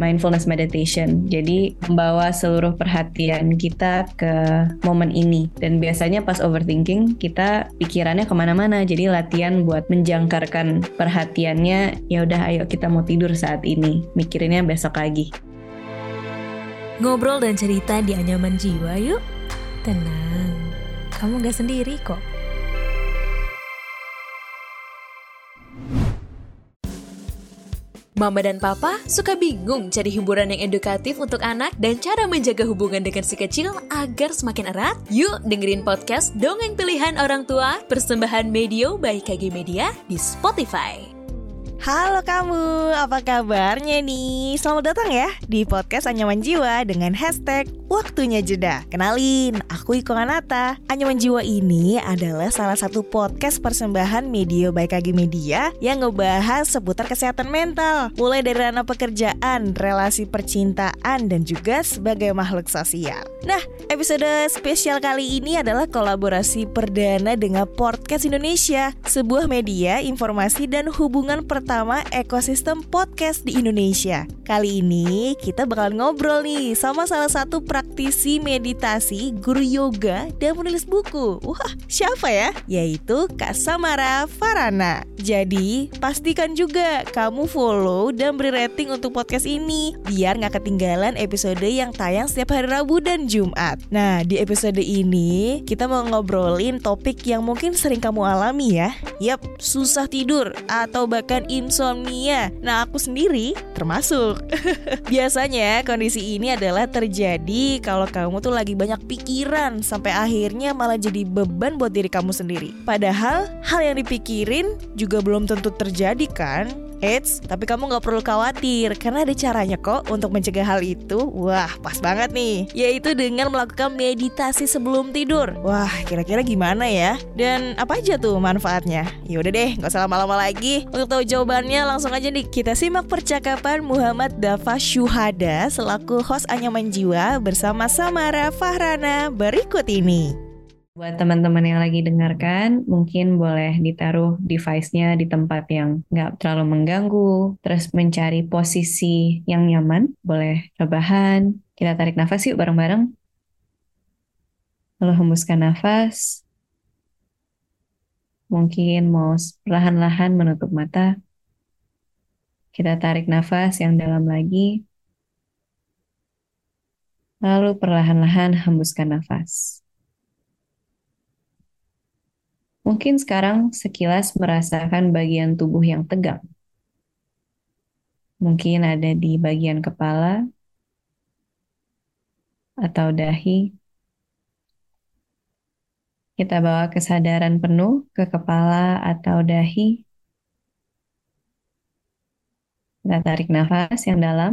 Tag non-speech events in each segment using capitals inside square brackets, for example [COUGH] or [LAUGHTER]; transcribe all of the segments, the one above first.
mindfulness meditation. Jadi membawa seluruh perhatian kita ke momen ini. Dan biasanya pas overthinking kita pikirannya ke mana-mana. Jadi latihan buat menjangkarkan perhatiannya. Ya udah, ayo kita mau tidur saat ini. Mikirinnya besok lagi. Ngobrol dan cerita di anyaman jiwa yuk. Tenang, kamu gak sendiri kok. Mama dan Papa suka bingung cari hiburan yang edukatif untuk anak dan cara menjaga hubungan dengan si kecil agar semakin erat? Yuk dengerin podcast Dongeng Pilihan Orang Tua persembahan Medio by KG Media di Spotify. Halo kamu, apa kabarnya nih? Selamat datang ya di podcast Anyaman Jiwa dengan hashtag Waktunya Jeda. Kenalin, aku Iko Kanata. Anyaman Jiwa ini adalah salah satu podcast persembahan Media by KG Media yang ngebahas seputar kesehatan mental. Mulai dari ranah pekerjaan, relasi percintaan, dan juga sebagai makhluk sosial. Nah, episode spesial kali ini adalah kolaborasi perdana dengan Podcast Indonesia, sebuah media informasi dan hubungan pertama pertama ekosistem podcast di Indonesia. Kali ini kita bakal ngobrol nih sama salah satu praktisi meditasi, guru yoga, dan penulis buku. Wah, siapa ya? Yaitu Kak Samara Farana. Jadi, pastikan juga kamu follow dan beri rating untuk podcast ini biar nggak ketinggalan episode yang tayang setiap hari Rabu dan Jumat. Nah, di episode ini kita mau ngobrolin topik yang mungkin sering kamu alami ya. Yap, susah tidur atau bahkan insomnia. Nah, aku sendiri termasuk. [LAUGHS] Biasanya kondisi ini adalah terjadi kalau kamu tuh lagi banyak pikiran sampai akhirnya malah jadi beban buat diri kamu sendiri. Padahal hal yang dipikirin juga belum tentu terjadi kan? Eits, tapi kamu gak perlu khawatir karena ada caranya kok untuk mencegah hal itu. Wah, pas banget nih. Yaitu dengan melakukan meditasi sebelum tidur. Wah, kira-kira gimana ya? Dan apa aja tuh manfaatnya? Ya udah deh, gak usah lama-lama lagi. Untuk tahu jawabannya langsung aja nih kita simak percakapan Muhammad Dafa Syuhada selaku host Anyaman Jiwa bersama Samara Fahrana berikut ini. Buat teman-teman yang lagi dengarkan, mungkin boleh ditaruh device-nya di tempat yang nggak terlalu mengganggu, terus mencari posisi yang nyaman, boleh rebahan. Kita tarik nafas yuk bareng-bareng. Lalu hembuskan nafas. Mungkin mau perlahan-lahan menutup mata. Kita tarik nafas yang dalam lagi. Lalu perlahan-lahan hembuskan nafas. Mungkin sekarang sekilas merasakan bagian tubuh yang tegang. Mungkin ada di bagian kepala atau dahi. Kita bawa kesadaran penuh ke kepala atau dahi. Kita tarik nafas yang dalam,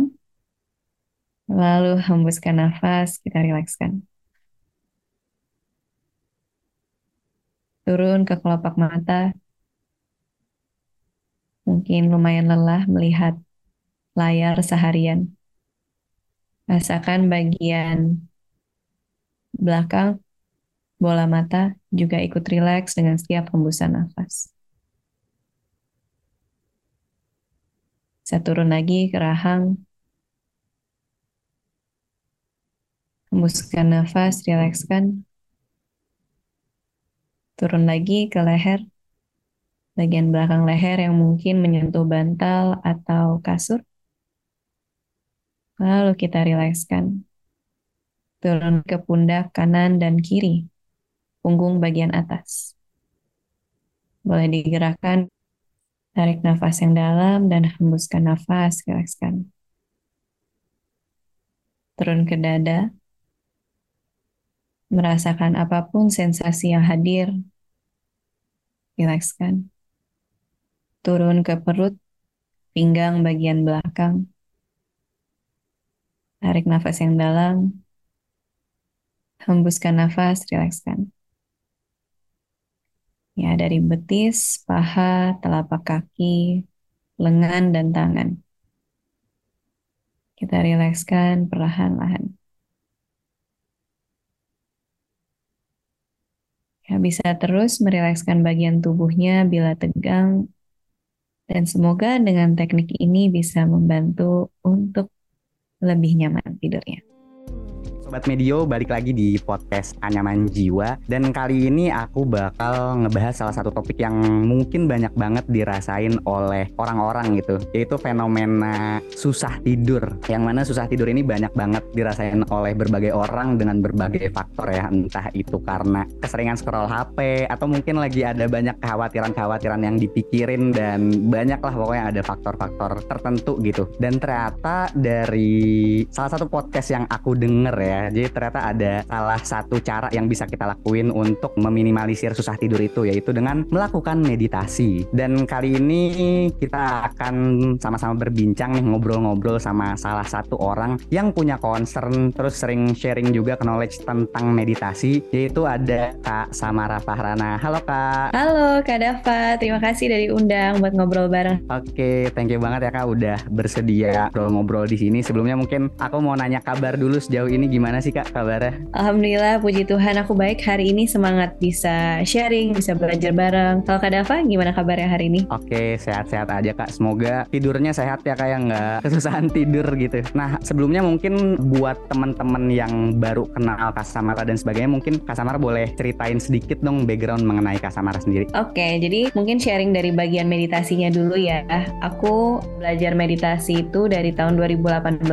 lalu hembuskan nafas, kita rilekskan. Turun ke kelopak mata. Mungkin lumayan lelah melihat layar seharian. Rasakan bagian belakang bola mata juga ikut rileks dengan setiap hembusan nafas. Saya turun lagi ke rahang. Hembuskan nafas, rilekskan. Turun lagi ke leher, bagian belakang leher yang mungkin menyentuh bantal atau kasur. Lalu kita rilekskan. Turun ke pundak kanan dan kiri, punggung bagian atas. Boleh digerakkan, tarik nafas yang dalam dan hembuskan nafas, rilekskan. Turun ke dada, merasakan apa pun sensasi yang hadir, rilekskan. Turun ke perut, pinggang bagian belakang. Tarik nafas yang dalam. Hembuskan nafas, rilekskan. Ya, dari betis, paha, telapak kaki, lengan, dan tangan. Kita rilekskan perlahan-lahan. Ya, bisa terus merilekskan bagian tubuhnya bila tegang, dan semoga dengan teknik ini bisa membantu untuk lebih nyaman tidurnya. Sobat Medio, balik lagi di podcast Anyaman Jiwa. Dan kali ini aku bakal ngebahas salah satu topik yang mungkin banyak banget dirasain oleh orang-orang gitu Yaitu fenomena susah tidur. Yang mana susah tidur ini banyak banget dirasain oleh berbagai orang dengan berbagai faktor ya. Entah itu karena keseringan scroll HP Atau mungkin lagi ada banyak kekhawatiran-kekhawatiran yang dipikirin Dan banyak lah pokoknya ada faktor-faktor tertentu gitu. Dan ternyata dari salah satu podcast yang aku denger ya Ya. Jadi ternyata ada salah satu cara yang bisa kita lakuin untuk meminimalisir susah tidur itu yaitu dengan melakukan meditasi. Dan kali ini kita akan sama-sama berbincang nih ngobrol-ngobrol sama salah satu orang yang punya concern terus sering sharing juga knowledge tentang meditasi yaitu ada Kak Samara Fahrana. Halo Kak. Halo Kak Dava, terima kasih dari undang buat ngobrol bareng. Oke, thank you banget ya Kak udah bersedia ngobrol-ngobrol di sini. Sebelumnya mungkin aku mau nanya kabar dulu sejauh ini gimana gimana sih Kak kabarnya? Alhamdulillah, puji Tuhan aku baik hari ini semangat bisa sharing, bisa belajar bareng. Kalau Kak Dava, gimana kabarnya hari ini? Oke, sehat-sehat aja Kak. Semoga tidurnya sehat ya Kak, yang nggak [LAUGHS] kesusahan tidur gitu. Nah, sebelumnya mungkin buat teman-teman yang baru kenal Kasamara dan sebagainya, mungkin Kasamara boleh ceritain sedikit dong background mengenai Kasamara sendiri. Oke, jadi mungkin sharing dari bagian meditasinya dulu ya. Aku belajar meditasi itu dari tahun 2018.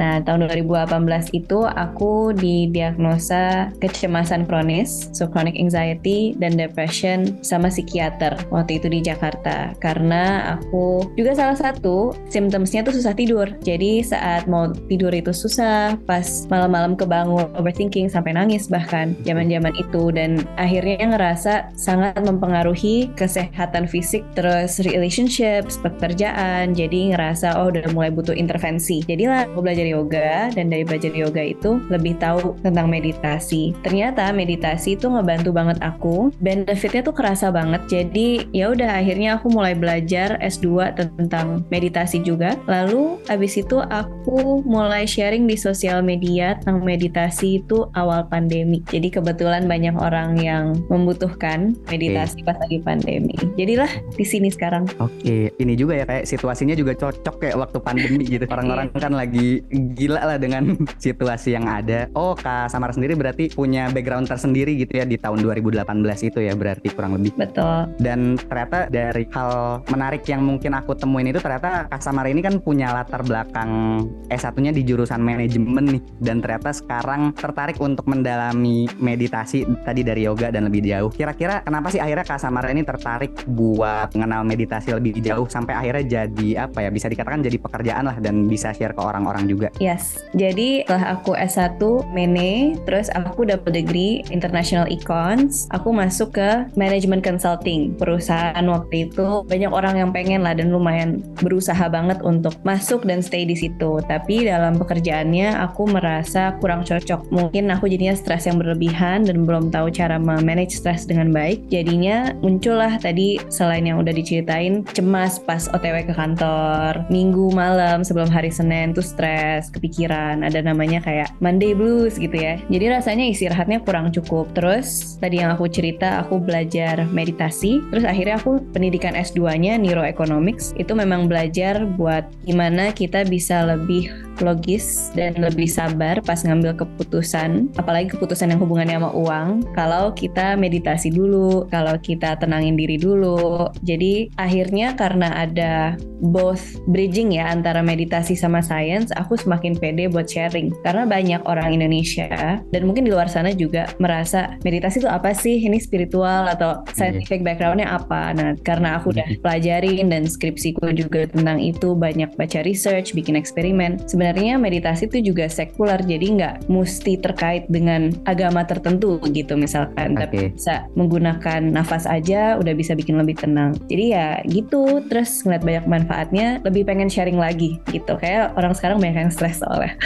Nah, tahun 2018 itu aku aku didiagnosa kecemasan kronis, so chronic anxiety dan depression sama psikiater waktu itu di Jakarta karena aku juga salah satu symptomsnya tuh susah tidur. Jadi saat mau tidur itu susah, pas malam-malam kebangun overthinking sampai nangis bahkan zaman-zaman itu dan akhirnya ngerasa sangat mempengaruhi kesehatan fisik terus relationships, pekerjaan. Jadi ngerasa oh udah mulai butuh intervensi. Jadilah aku belajar yoga dan dari belajar yoga itu lebih tahu tentang meditasi. Ternyata meditasi itu ngebantu banget aku. Benefitnya tuh kerasa banget. Jadi ya udah akhirnya aku mulai belajar S2 tentang meditasi juga. Lalu abis itu aku mulai sharing di sosial media tentang meditasi itu awal pandemi. Jadi kebetulan banyak orang yang membutuhkan meditasi okay. pas lagi pandemi. Jadilah di sini sekarang. Oke, okay. ini juga ya kayak situasinya juga cocok kayak waktu pandemi gitu. [LAUGHS] Orang-orang kan lagi gila lah dengan [LAUGHS] situasi yang ada. Oh, Kak Samara sendiri berarti punya background tersendiri gitu ya di tahun 2018 itu ya berarti kurang lebih. Betul. Dan ternyata dari hal menarik yang mungkin aku temuin itu ternyata Kak Samara ini kan punya latar belakang S1-nya di jurusan manajemen nih dan ternyata sekarang tertarik untuk mendalami meditasi tadi dari yoga dan lebih jauh. Kira-kira kenapa sih akhirnya Kak Samara ini tertarik buat mengenal meditasi lebih jauh sampai akhirnya jadi apa ya bisa dikatakan jadi pekerjaan lah dan bisa share ke orang-orang juga. Yes. Jadi setelah aku S1 S1 Mene, terus aku dapat degree International Econs. Aku masuk ke Management Consulting. Perusahaan waktu itu banyak orang yang pengen lah dan lumayan berusaha banget untuk masuk dan stay di situ. Tapi dalam pekerjaannya aku merasa kurang cocok. Mungkin aku jadinya stres yang berlebihan dan belum tahu cara memanage stres dengan baik. Jadinya muncullah tadi selain yang udah diceritain cemas pas OTW ke kantor, minggu malam sebelum hari Senin tuh stres, kepikiran, ada namanya kayak Monday blues gitu ya. Jadi rasanya istirahatnya kurang cukup. Terus tadi yang aku cerita aku belajar meditasi. Terus akhirnya aku pendidikan S2-nya neuroeconomics. Itu memang belajar buat gimana kita bisa lebih logis dan lebih sabar pas ngambil keputusan, apalagi keputusan yang hubungannya sama uang. Kalau kita meditasi dulu, kalau kita tenangin diri dulu. Jadi akhirnya karena ada both bridging ya antara meditasi sama science, aku semakin pede buat sharing. Karena banyak orang Indonesia dan mungkin di luar sana juga merasa meditasi itu apa sih? Ini spiritual atau scientific backgroundnya apa? Nah, karena aku udah pelajarin dan skripsiku juga tentang itu banyak baca research, bikin eksperimen. Sebenarnya meditasi itu juga sekuler, jadi nggak mesti terkait dengan agama tertentu gitu misalkan, okay. tapi bisa menggunakan nafas aja udah bisa bikin lebih tenang. Jadi ya gitu, terus ngeliat banyak manfaatnya, lebih pengen sharing lagi gitu. Kayak orang sekarang banyak yang stres soalnya.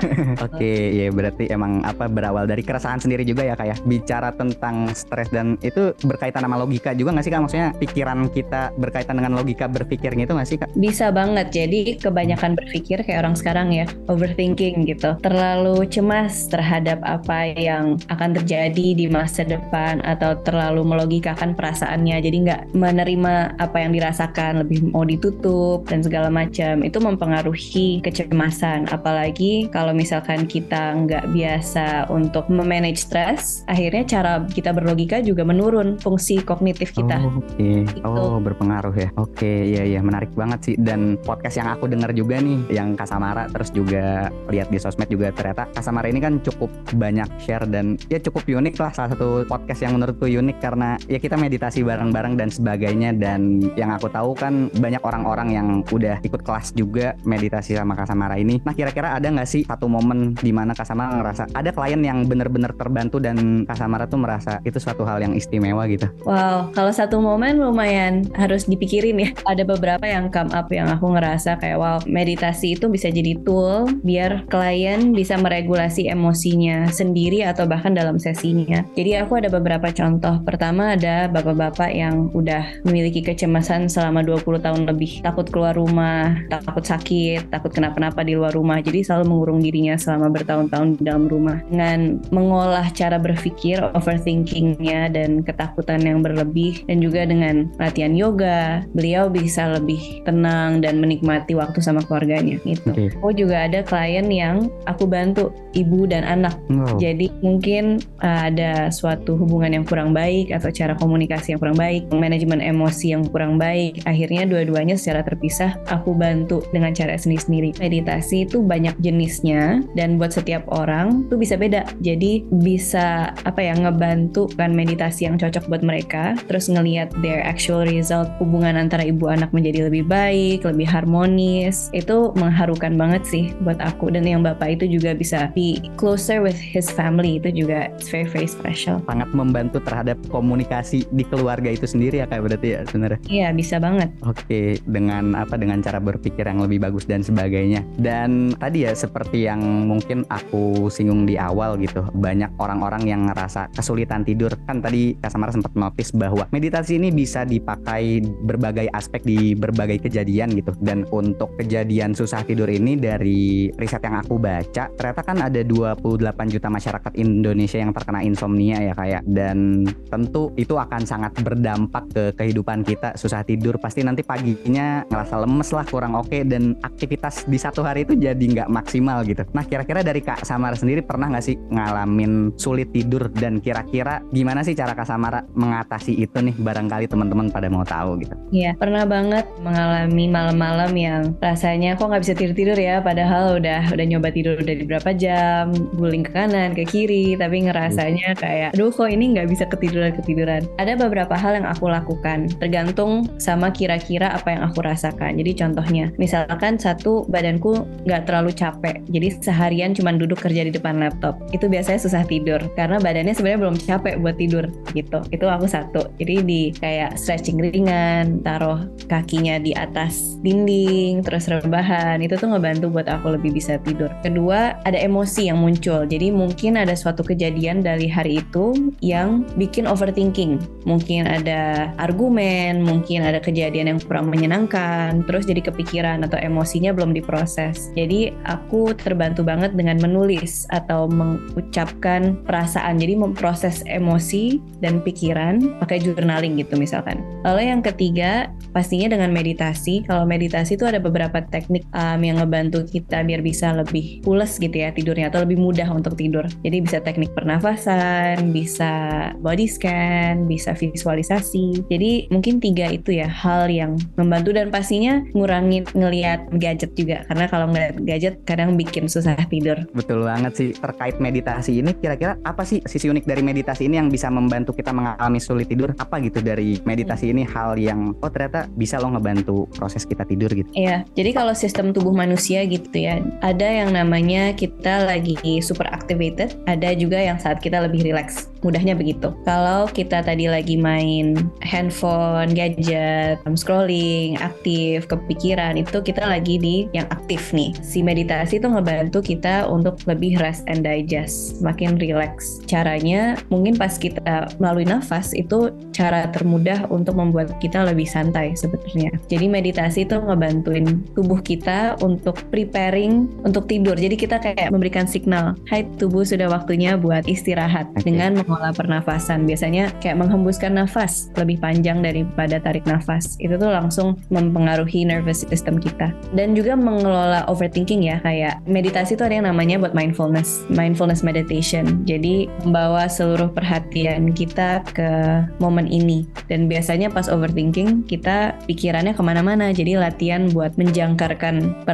[LAUGHS] Oke, Iya, berarti emang apa berawal dari keresahan sendiri juga ya kayak ya? bicara tentang stres dan itu berkaitan sama logika juga nggak sih kak? Maksudnya pikiran kita berkaitan dengan logika berpikir gitu nggak sih kak? Bisa banget. Jadi kebanyakan berpikir kayak orang sekarang orang ya overthinking gitu. Terlalu cemas terhadap apa yang akan terjadi di masa depan atau terlalu melogikakan perasaannya. Jadi nggak menerima apa yang dirasakan lebih mau ditutup dan segala macam. Itu mempengaruhi kecemasan. Apalagi kalau misalkan kita nggak biasa untuk memanage stres akhirnya cara kita berlogika juga menurun fungsi kognitif kita. Oh, Oke, Gitu. oh berpengaruh ya. Oke, iya iya. Menarik banget sih. Dan podcast yang aku dengar juga nih, yang Kasamara, terus juga lihat di sosmed juga ternyata Kasamara ini kan cukup banyak share dan ya cukup unik lah. Salah satu podcast yang menurutku unik karena ya kita meditasi bareng-bareng dan sebagainya. Dan yang aku tahu kan banyak orang-orang yang udah ikut kelas juga meditasi sama Kasamara ini. Nah kira-kira ada nggak sih satu momen di mana Kasamara ngerasa ada klien yang bener-bener terbantu dan Kasamara tuh merasa itu suatu hal yang istimewa gitu? Wow, kalau satu momen lumayan harus dipikirin ya. Ada beberapa yang come up yang aku ngerasa kayak wow, meditasi itu bisa jadi tool biar klien bisa meregulasi emosinya sendiri atau bahkan dalam sesinya. Jadi aku ada beberapa contoh. Pertama ada bapak-bapak yang udah memiliki kecemasan selama 20 tahun lebih. Takut keluar rumah, takut sakit, takut kenapa-napa di luar rumah. Jadi selalu mengurung dirinya selama bertahun-tahun di dalam rumah. Dengan mengolah cara berpikir, overthinkingnya dan ketakutan yang berlebih dan juga dengan latihan yoga, beliau bisa lebih tenang dan menikmati waktu sama keluarganya gitu. Oke. Aku juga ada klien yang aku bantu ibu dan anak. Wow. Jadi mungkin uh, ada suatu hubungan yang kurang baik atau cara komunikasi yang kurang baik, manajemen emosi yang kurang baik. Akhirnya dua-duanya secara terpisah aku bantu dengan cara sendiri-sendiri. Meditasi itu banyak jenisnya dan buat setiap orang tuh bisa beda. Jadi bisa apa ya ngebantu kan meditasi yang cocok buat mereka, terus ngelihat their actual result hubungan antara ibu anak menjadi lebih baik, lebih harmonis. Itu mengharukan banget sih buat aku dan yang bapak itu juga bisa be closer with his family itu juga it's very very special. sangat membantu terhadap komunikasi di keluarga itu sendiri ya kayak berarti ya sebenarnya. Iya bisa banget. Oke, dengan apa dengan cara berpikir yang lebih bagus dan sebagainya. Dan tadi ya seperti yang mungkin aku singgung di awal gitu, banyak orang-orang yang ngerasa kesulitan tidur. Kan tadi Kasamara sempat notice bahwa meditasi ini bisa dipakai berbagai aspek di berbagai kejadian gitu. Dan untuk kejadian susah tidur ini dari riset yang aku baca, ternyata kan ada 28 juta masyarakat Indonesia yang terkena insomnia ya kayak dan tentu itu akan sangat berdampak ke kehidupan kita. Susah tidur pasti nanti paginya ngerasa lemes lah kurang oke dan aktivitas di satu hari itu jadi nggak maksimal gitu. Nah kira-kira dari Kak Samara sendiri pernah nggak sih ngalamin sulit tidur? Dan kira-kira gimana sih cara Kak Samara mengatasi itu nih barangkali teman-teman pada mau tahu gitu? Iya pernah banget mengalami malam-malam yang rasanya kok nggak bisa tidur tidur ya, padahal udah udah nyoba tidur udah di berapa jam, guling ke kanan ke kiri, tapi ngerasanya kayak aduh kok ini nggak bisa ketiduran ketiduran. Ada beberapa hal yang aku lakukan tergantung sama kira-kira apa yang aku rasakan. Jadi contohnya, misalkan satu badanku nggak terlalu capek, jadi seharian cuma duduk kerja di depan laptop, itu biasanya susah tidur karena badannya sebenarnya belum capek buat tidur gitu. Itu aku satu. Jadi di kayak stretching ringan, taruh kakinya di atas dinding, terus rebahan, itu tuh ngebantu buat aku lebih bisa tidur. Kedua, ada emosi yang muncul. Jadi mungkin ada suatu kejadian dari hari itu yang bikin overthinking. Mungkin ada argumen, mungkin ada kejadian yang kurang menyenangkan, terus jadi kepikiran atau emosinya belum diproses. Jadi aku terbantu banget dengan menulis atau mengucapkan perasaan. Jadi memproses emosi dan pikiran pakai journaling gitu misalkan. Lalu yang ketiga, pastinya dengan meditasi. Kalau meditasi itu ada beberapa teknik um, yang ngebantu kita biar bisa lebih pules gitu ya tidurnya atau lebih mudah untuk tidur. Jadi bisa teknik pernafasan, bisa body scan, bisa visualisasi. Jadi mungkin tiga itu ya hal yang membantu dan pastinya ngurangin ngelihat gadget juga karena kalau ngeliat gadget kadang bikin susah tidur. betul banget sih terkait meditasi ini kira-kira apa sih sisi unik dari meditasi ini yang bisa membantu kita mengalami sulit tidur apa gitu dari meditasi ini hal yang oh ternyata bisa loh ngebantu proses kita tidur gitu Iya, jadi kalau sistem tubuh manusia gitu ya, ada yang namanya kita lagi super activated, ada juga yang saat kita lebih relax. Mudahnya begitu. Kalau kita tadi lagi main handphone, gadget, scrolling, aktif, kepikiran, itu kita lagi di yang aktif nih. Si meditasi itu ngebantu kita untuk lebih rest and digest, makin relax. Caranya mungkin pas kita melalui nafas itu cara termudah untuk membuat kita lebih santai sebetulnya. Jadi meditasi itu ngebantuin tubuh kita untuk preparing untuk tidur. Jadi kita kayak memberikan signal, hai tubuh sudah waktunya buat istirahat Oke. dengan mengolah pernafasan. Biasanya kayak menghembuskan nafas lebih panjang daripada tarik nafas. Itu tuh langsung mempengaruhi nervous system kita. Dan juga mengelola overthinking ya, kayak meditasi itu ada yang namanya buat mindfulness, mindfulness meditation. Jadi membawa seluruh perhatian kita ke momen ini. Dan biasanya pas overthinking kita pikirannya ke mana-mana. Jadi latihan buat menjangkarkan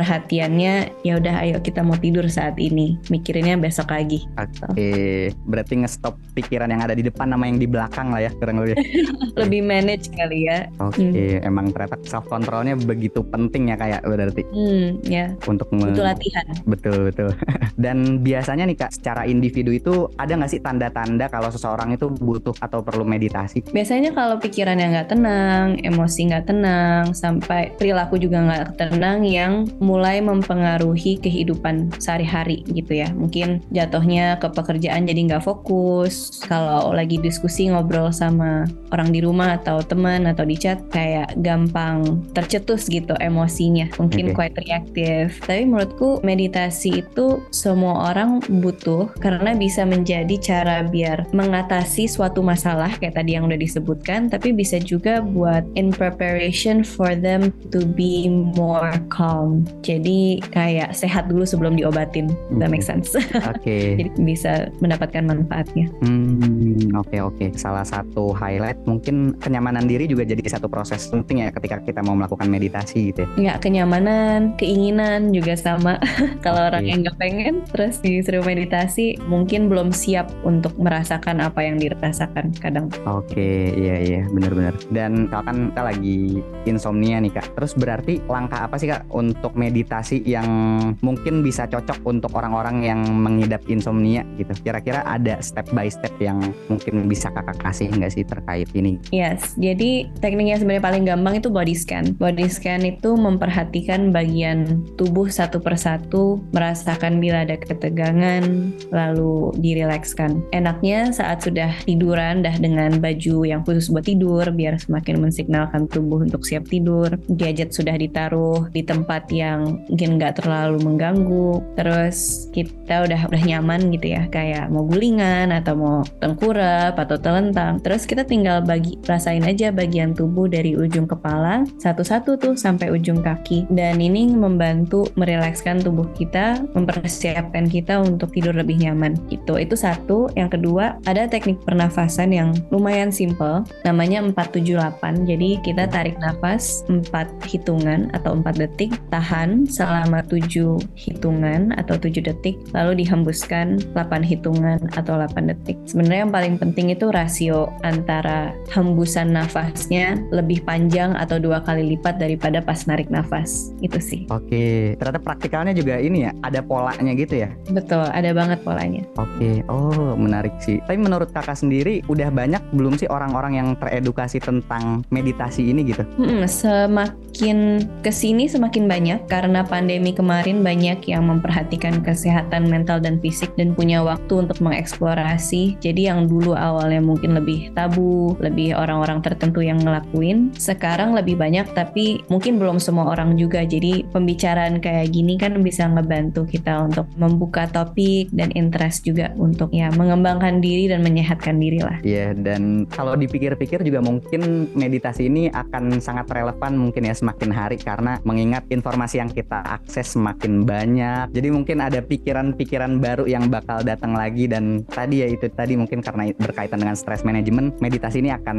perhatiannya. Ya udah, ayo kita mau tidur saat ini. Mikirinnya besok lagi. Oke, berarti ngestop pikiran yang ada di depan sama yang di belakang lah ya kurang lebih. [LAUGHS] Lebih manage kali ya. Oke, emang ternyata self controlnya begitu penting ya kayak berarti Hmm, ya. untuk Itu latihan. Betul betul. [LAUGHS] Dan biasanya nih kak, secara individu itu ada nggak sih tanda-tanda kalau seseorang itu butuh atau perlu meditasi? Biasanya kalau pikirannya nggak tenang, emosi nggak tenang, sampai perilaku juga nggak tenang yang mulai mempengaruhi kehidupan sehari-hari gitu ya. Mungkin jatuhnya ke pekerjaan jadi nggak fokus. Kalau lagi diskusi ngobrol sama orang di rumah atau teman atau di chat kayak gampang tercetus gitu emosinya. Mungkin Oke. quite reaktif. Tapi menurutku meditasi itu semua orang butuh karena bisa menjadi cara biar mengatasi suatu masalah kayak tadi yang udah disebutkan tapi bisa juga buat in preparation for them to be more calm jadi kayak sehat dulu sebelum diobatin that make sense Oke. [LAUGHS] jadi bisa mendapatkan manfaatnya Hmm, oke oke. Salah satu highlight mungkin kenyamanan diri juga jadi satu proses penting ya ketika kita mau melakukan meditasi gitu ya. kenyamanan keinginan juga sama [LAUGHS] kalau Oke. orang yang nggak pengen terus disuruh meditasi mungkin belum siap untuk merasakan apa yang dirasakan kadang Oke, iya iya benar-benar. Dan misalkan kita lagi insomnia nih kak, terus berarti langkah apa sih kak untuk meditasi yang mungkin bisa cocok untuk orang-orang yang mengidap insomnia gitu? Kira-kira ada step by step yang mungkin bisa kakak kasih nggak sih terkait ini? Yes, jadi teknik yang sebenarnya paling gampang itu body scan. Body scan itu memperhatikan bagian tubuh satu persatu, merasakan bila ada ketegangan, lalu dirilekskan. Enaknya saat sudah tiduran, dah dengan baju yang khusus buat tidur, biar semakin mensignalkan tubuh untuk siap tidur. Gadget sudah ditaruh di tempat yang mungkin nggak terlalu mengganggu. Terus kita udah udah nyaman gitu ya, kayak mau gulingan atau mau tengkurap atau telentang. Terus kita tinggal bagi rasain aja bagian tubuh dari ujung kepala satu-satu tuh sampai ujung kaki. Dan ini membantu merilekskan tubuh kita, mempersiapkan kita untuk tidur lebih nyaman gitu. Itu satu. Yang kedua, ada teknik pernafasan yang lumayan simple, namanya 478. Jadi kita tarik nafas 4 hitungan atau 4 detik, tahan selama 7 hitungan atau 7 detik, lalu dihembuskan 8 hitungan atau 8 detik. Sebenarnya yang paling penting itu rasio antara hembusan nafasnya lebih panjang atau dua kali lipat daripada pas narik nafas. Itu sih. Oke, ternyata praktikalnya juga ini ya, ada polanya gitu ya? Betul, ada banget polanya. Oke, oh menarik sih. Tapi menurut kakak sendiri, udah banyak belum sih orang-orang yang teredukasi tentang meditasi ini gitu? Mm-mm, semakin ke sini semakin banyak karena pandemi kemarin banyak yang memperhatikan kesehatan mental dan fisik dan punya waktu untuk mengeksplorasi. Jadi yang dulu awalnya mungkin lebih tabu, lebih orang-orang tertentu yang ngelakuin, sekarang lebih banyak tapi mungkin belum semua orang juga. Jadi pembicaraan kayak gini kan bisa ngebantu kita untuk membuka topik dan interest juga untuk ya mengembangkan diri dan menyehatkan diri lah. Iya, dan kalau dipikir-pikir juga mungkin meditasi ini akan sangat relevan mungkin ya semakin hari karena mengingat informasi yang kita akses semakin banyak. Jadi mungkin ada pikiran-pikiran baru yang bakal datang lagi dan tadi ya itu tadi mungkin karena berkaitan dengan stress management, meditasi ini akan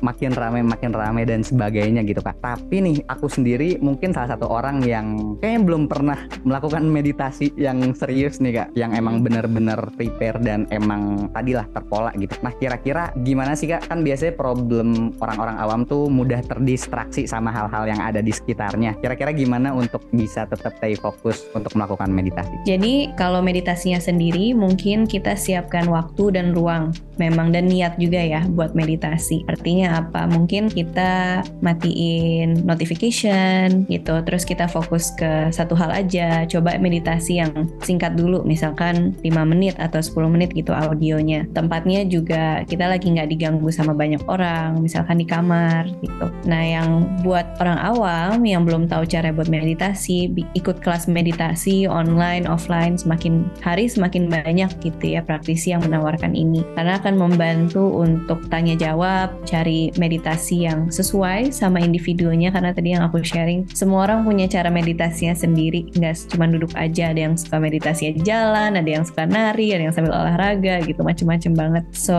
makin ramai makin ramai dan sebagainya gitu Kak. Tapi nih aku sendiri mungkin salah satu orang yang kayaknya belum pernah melakukan meditasi yang serius nih Kak, yang emang bener-bener prepare dan emang tadilah terpola gitu. Nah kira-kira gimana sih Kak? Kan biasanya problem orang-orang awam tuh mudah terdistraksi sama hal-hal yang ada di sekitarnya. Kira-kira gimana untuk bisa tetap stay fokus untuk melakukan meditasi? Jadi kalau meditasinya sendiri mungkin kita siapkan waktu dan ruang memang dan niat juga ya buat meditasi. Artinya apa? Mungkin kita matiin notification gitu, terus kita fokus ke satu hal aja. Coba meditasi yang singkat dulu, misalkan 5 menit atau 10 menit gitu audionya. Tempatnya juga kita lagi nggak diganggu sama banyak orang, misalkan di kamar gitu. Nah yang buat orang awam yang belum tahu cara buat meditasi, ikut kelas meditasi online, offline semakin hari semakin banyak gitu ya praktisi yang menawarkan ini. Karena akan membantu untuk tanya jawab, cari meditasi yang sesuai sama individunya karena tadi yang aku sharing semua orang punya cara meditasinya sendiri. Nggak cuma duduk aja ada yang suka meditasi jalan, ada yang suka nari, ada yang sambil olahraga gitu macem-macem banget. So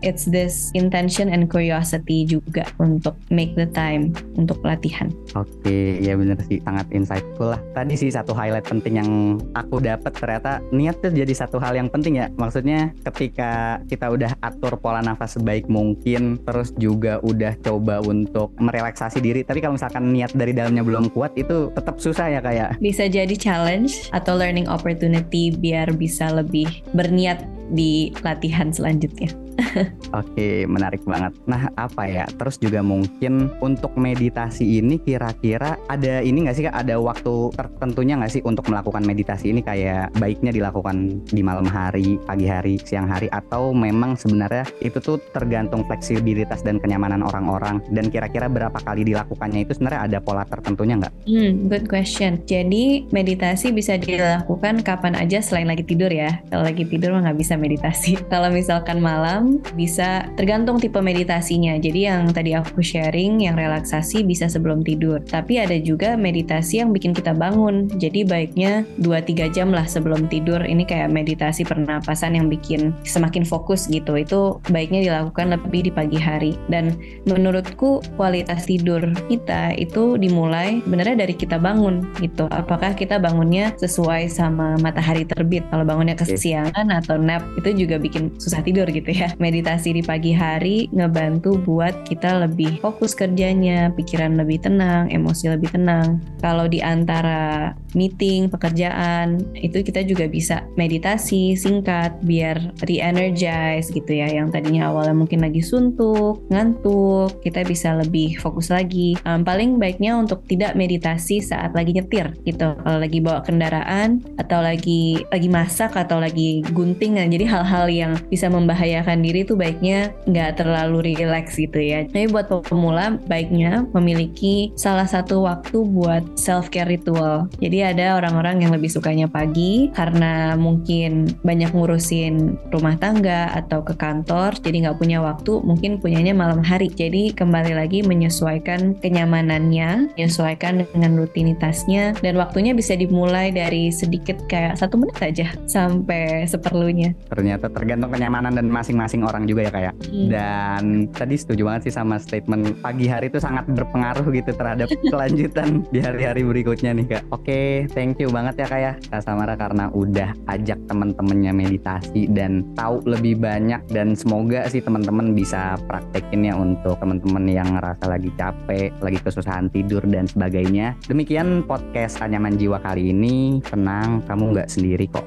it's this intention and curiosity juga untuk make the time untuk latihan. Oke, ya bener sih, sangat insightful lah. Tadi sih satu highlight penting yang aku dapat ternyata niat tuh jadi satu hal yang penting ya. Maksudnya ketika kita udah atur pola nafas sebaik mungkin, terus juga udah coba untuk merelaksasi diri. Tapi kalau misalkan niat dari dalamnya belum kuat, itu tetap susah ya kayak. Bisa jadi challenge atau learning opportunity biar bisa lebih berniat di latihan selanjutnya. [LAUGHS] Oke, menarik banget. Nah, apa ya? Terus juga mungkin untuk meditasi ini kira-kira ada ini nggak sih kak? Ada waktu tertentunya nggak sih untuk melakukan meditasi ini? Kayak baiknya dilakukan di malam hari, pagi hari, siang hari, atau memang sebenarnya itu tuh tergantung fleksibilitas dan kenyamanan orang-orang. Dan kira-kira berapa kali dilakukannya itu sebenarnya ada pola tertentunya nggak? Hmm, good question. Jadi meditasi bisa dilakukan kapan aja selain lagi tidur ya. Kalau lagi tidur mah nggak bisa meditasi. [LAUGHS] Kalau misalkan malam bisa tergantung tipe meditasinya. Jadi yang tadi aku sharing yang relaksasi bisa sebelum tidur. Tapi ada juga meditasi yang bikin kita bangun. Jadi baiknya 2-3 jam lah sebelum tidur. Ini kayak meditasi pernapasan yang bikin semakin fokus gitu. Itu baiknya dilakukan lebih di pagi hari. Dan menurutku kualitas tidur kita itu dimulai sebenarnya dari kita bangun gitu. Apakah kita bangunnya sesuai sama matahari terbit? Kalau bangunnya kesiangan atau nap itu juga bikin susah tidur gitu ya. Meditasi di pagi hari ngebantu buat kita lebih fokus kerjanya, pikiran lebih tenang, emosi lebih tenang. Kalau di antara meeting, pekerjaan, itu kita juga bisa meditasi singkat biar re-energize gitu ya. Yang tadinya awalnya mungkin lagi suntuk, ngantuk, kita bisa lebih fokus lagi. Um, paling baiknya untuk tidak meditasi saat lagi nyetir gitu. Kalau lagi bawa kendaraan atau lagi lagi masak atau lagi gunting, nah, jadi hal-hal yang bisa membahayakan diri itu baiknya nggak terlalu relax gitu ya. Tapi buat pemula baiknya memiliki salah satu waktu buat self care ritual. Jadi ada orang-orang yang lebih sukanya pagi karena mungkin banyak ngurusin rumah tangga atau ke kantor, jadi nggak punya waktu, mungkin punyanya malam hari. Jadi kembali lagi menyesuaikan kenyamanannya, menyesuaikan dengan rutinitasnya, dan waktunya bisa dimulai dari sedikit kayak satu menit aja sampai seperlunya. Ternyata tergantung kenyamanan dan masing-masing orang juga ya kayak. Hmm. Dan tadi setuju banget sih sama statement pagi hari itu sangat berpengaruh gitu terhadap [LAUGHS] kelanjutan di hari-hari berikutnya nih kak. Oke, thank you banget ya kak ya Kak Samara karena udah ajak temen-temennya meditasi dan tahu lebih banyak dan semoga sih teman-teman bisa praktekin ya untuk teman-teman yang ngerasa lagi capek, lagi kesusahan tidur dan sebagainya. Demikian podcast Anyaman Jiwa kali ini. Tenang, kamu nggak sendiri kok.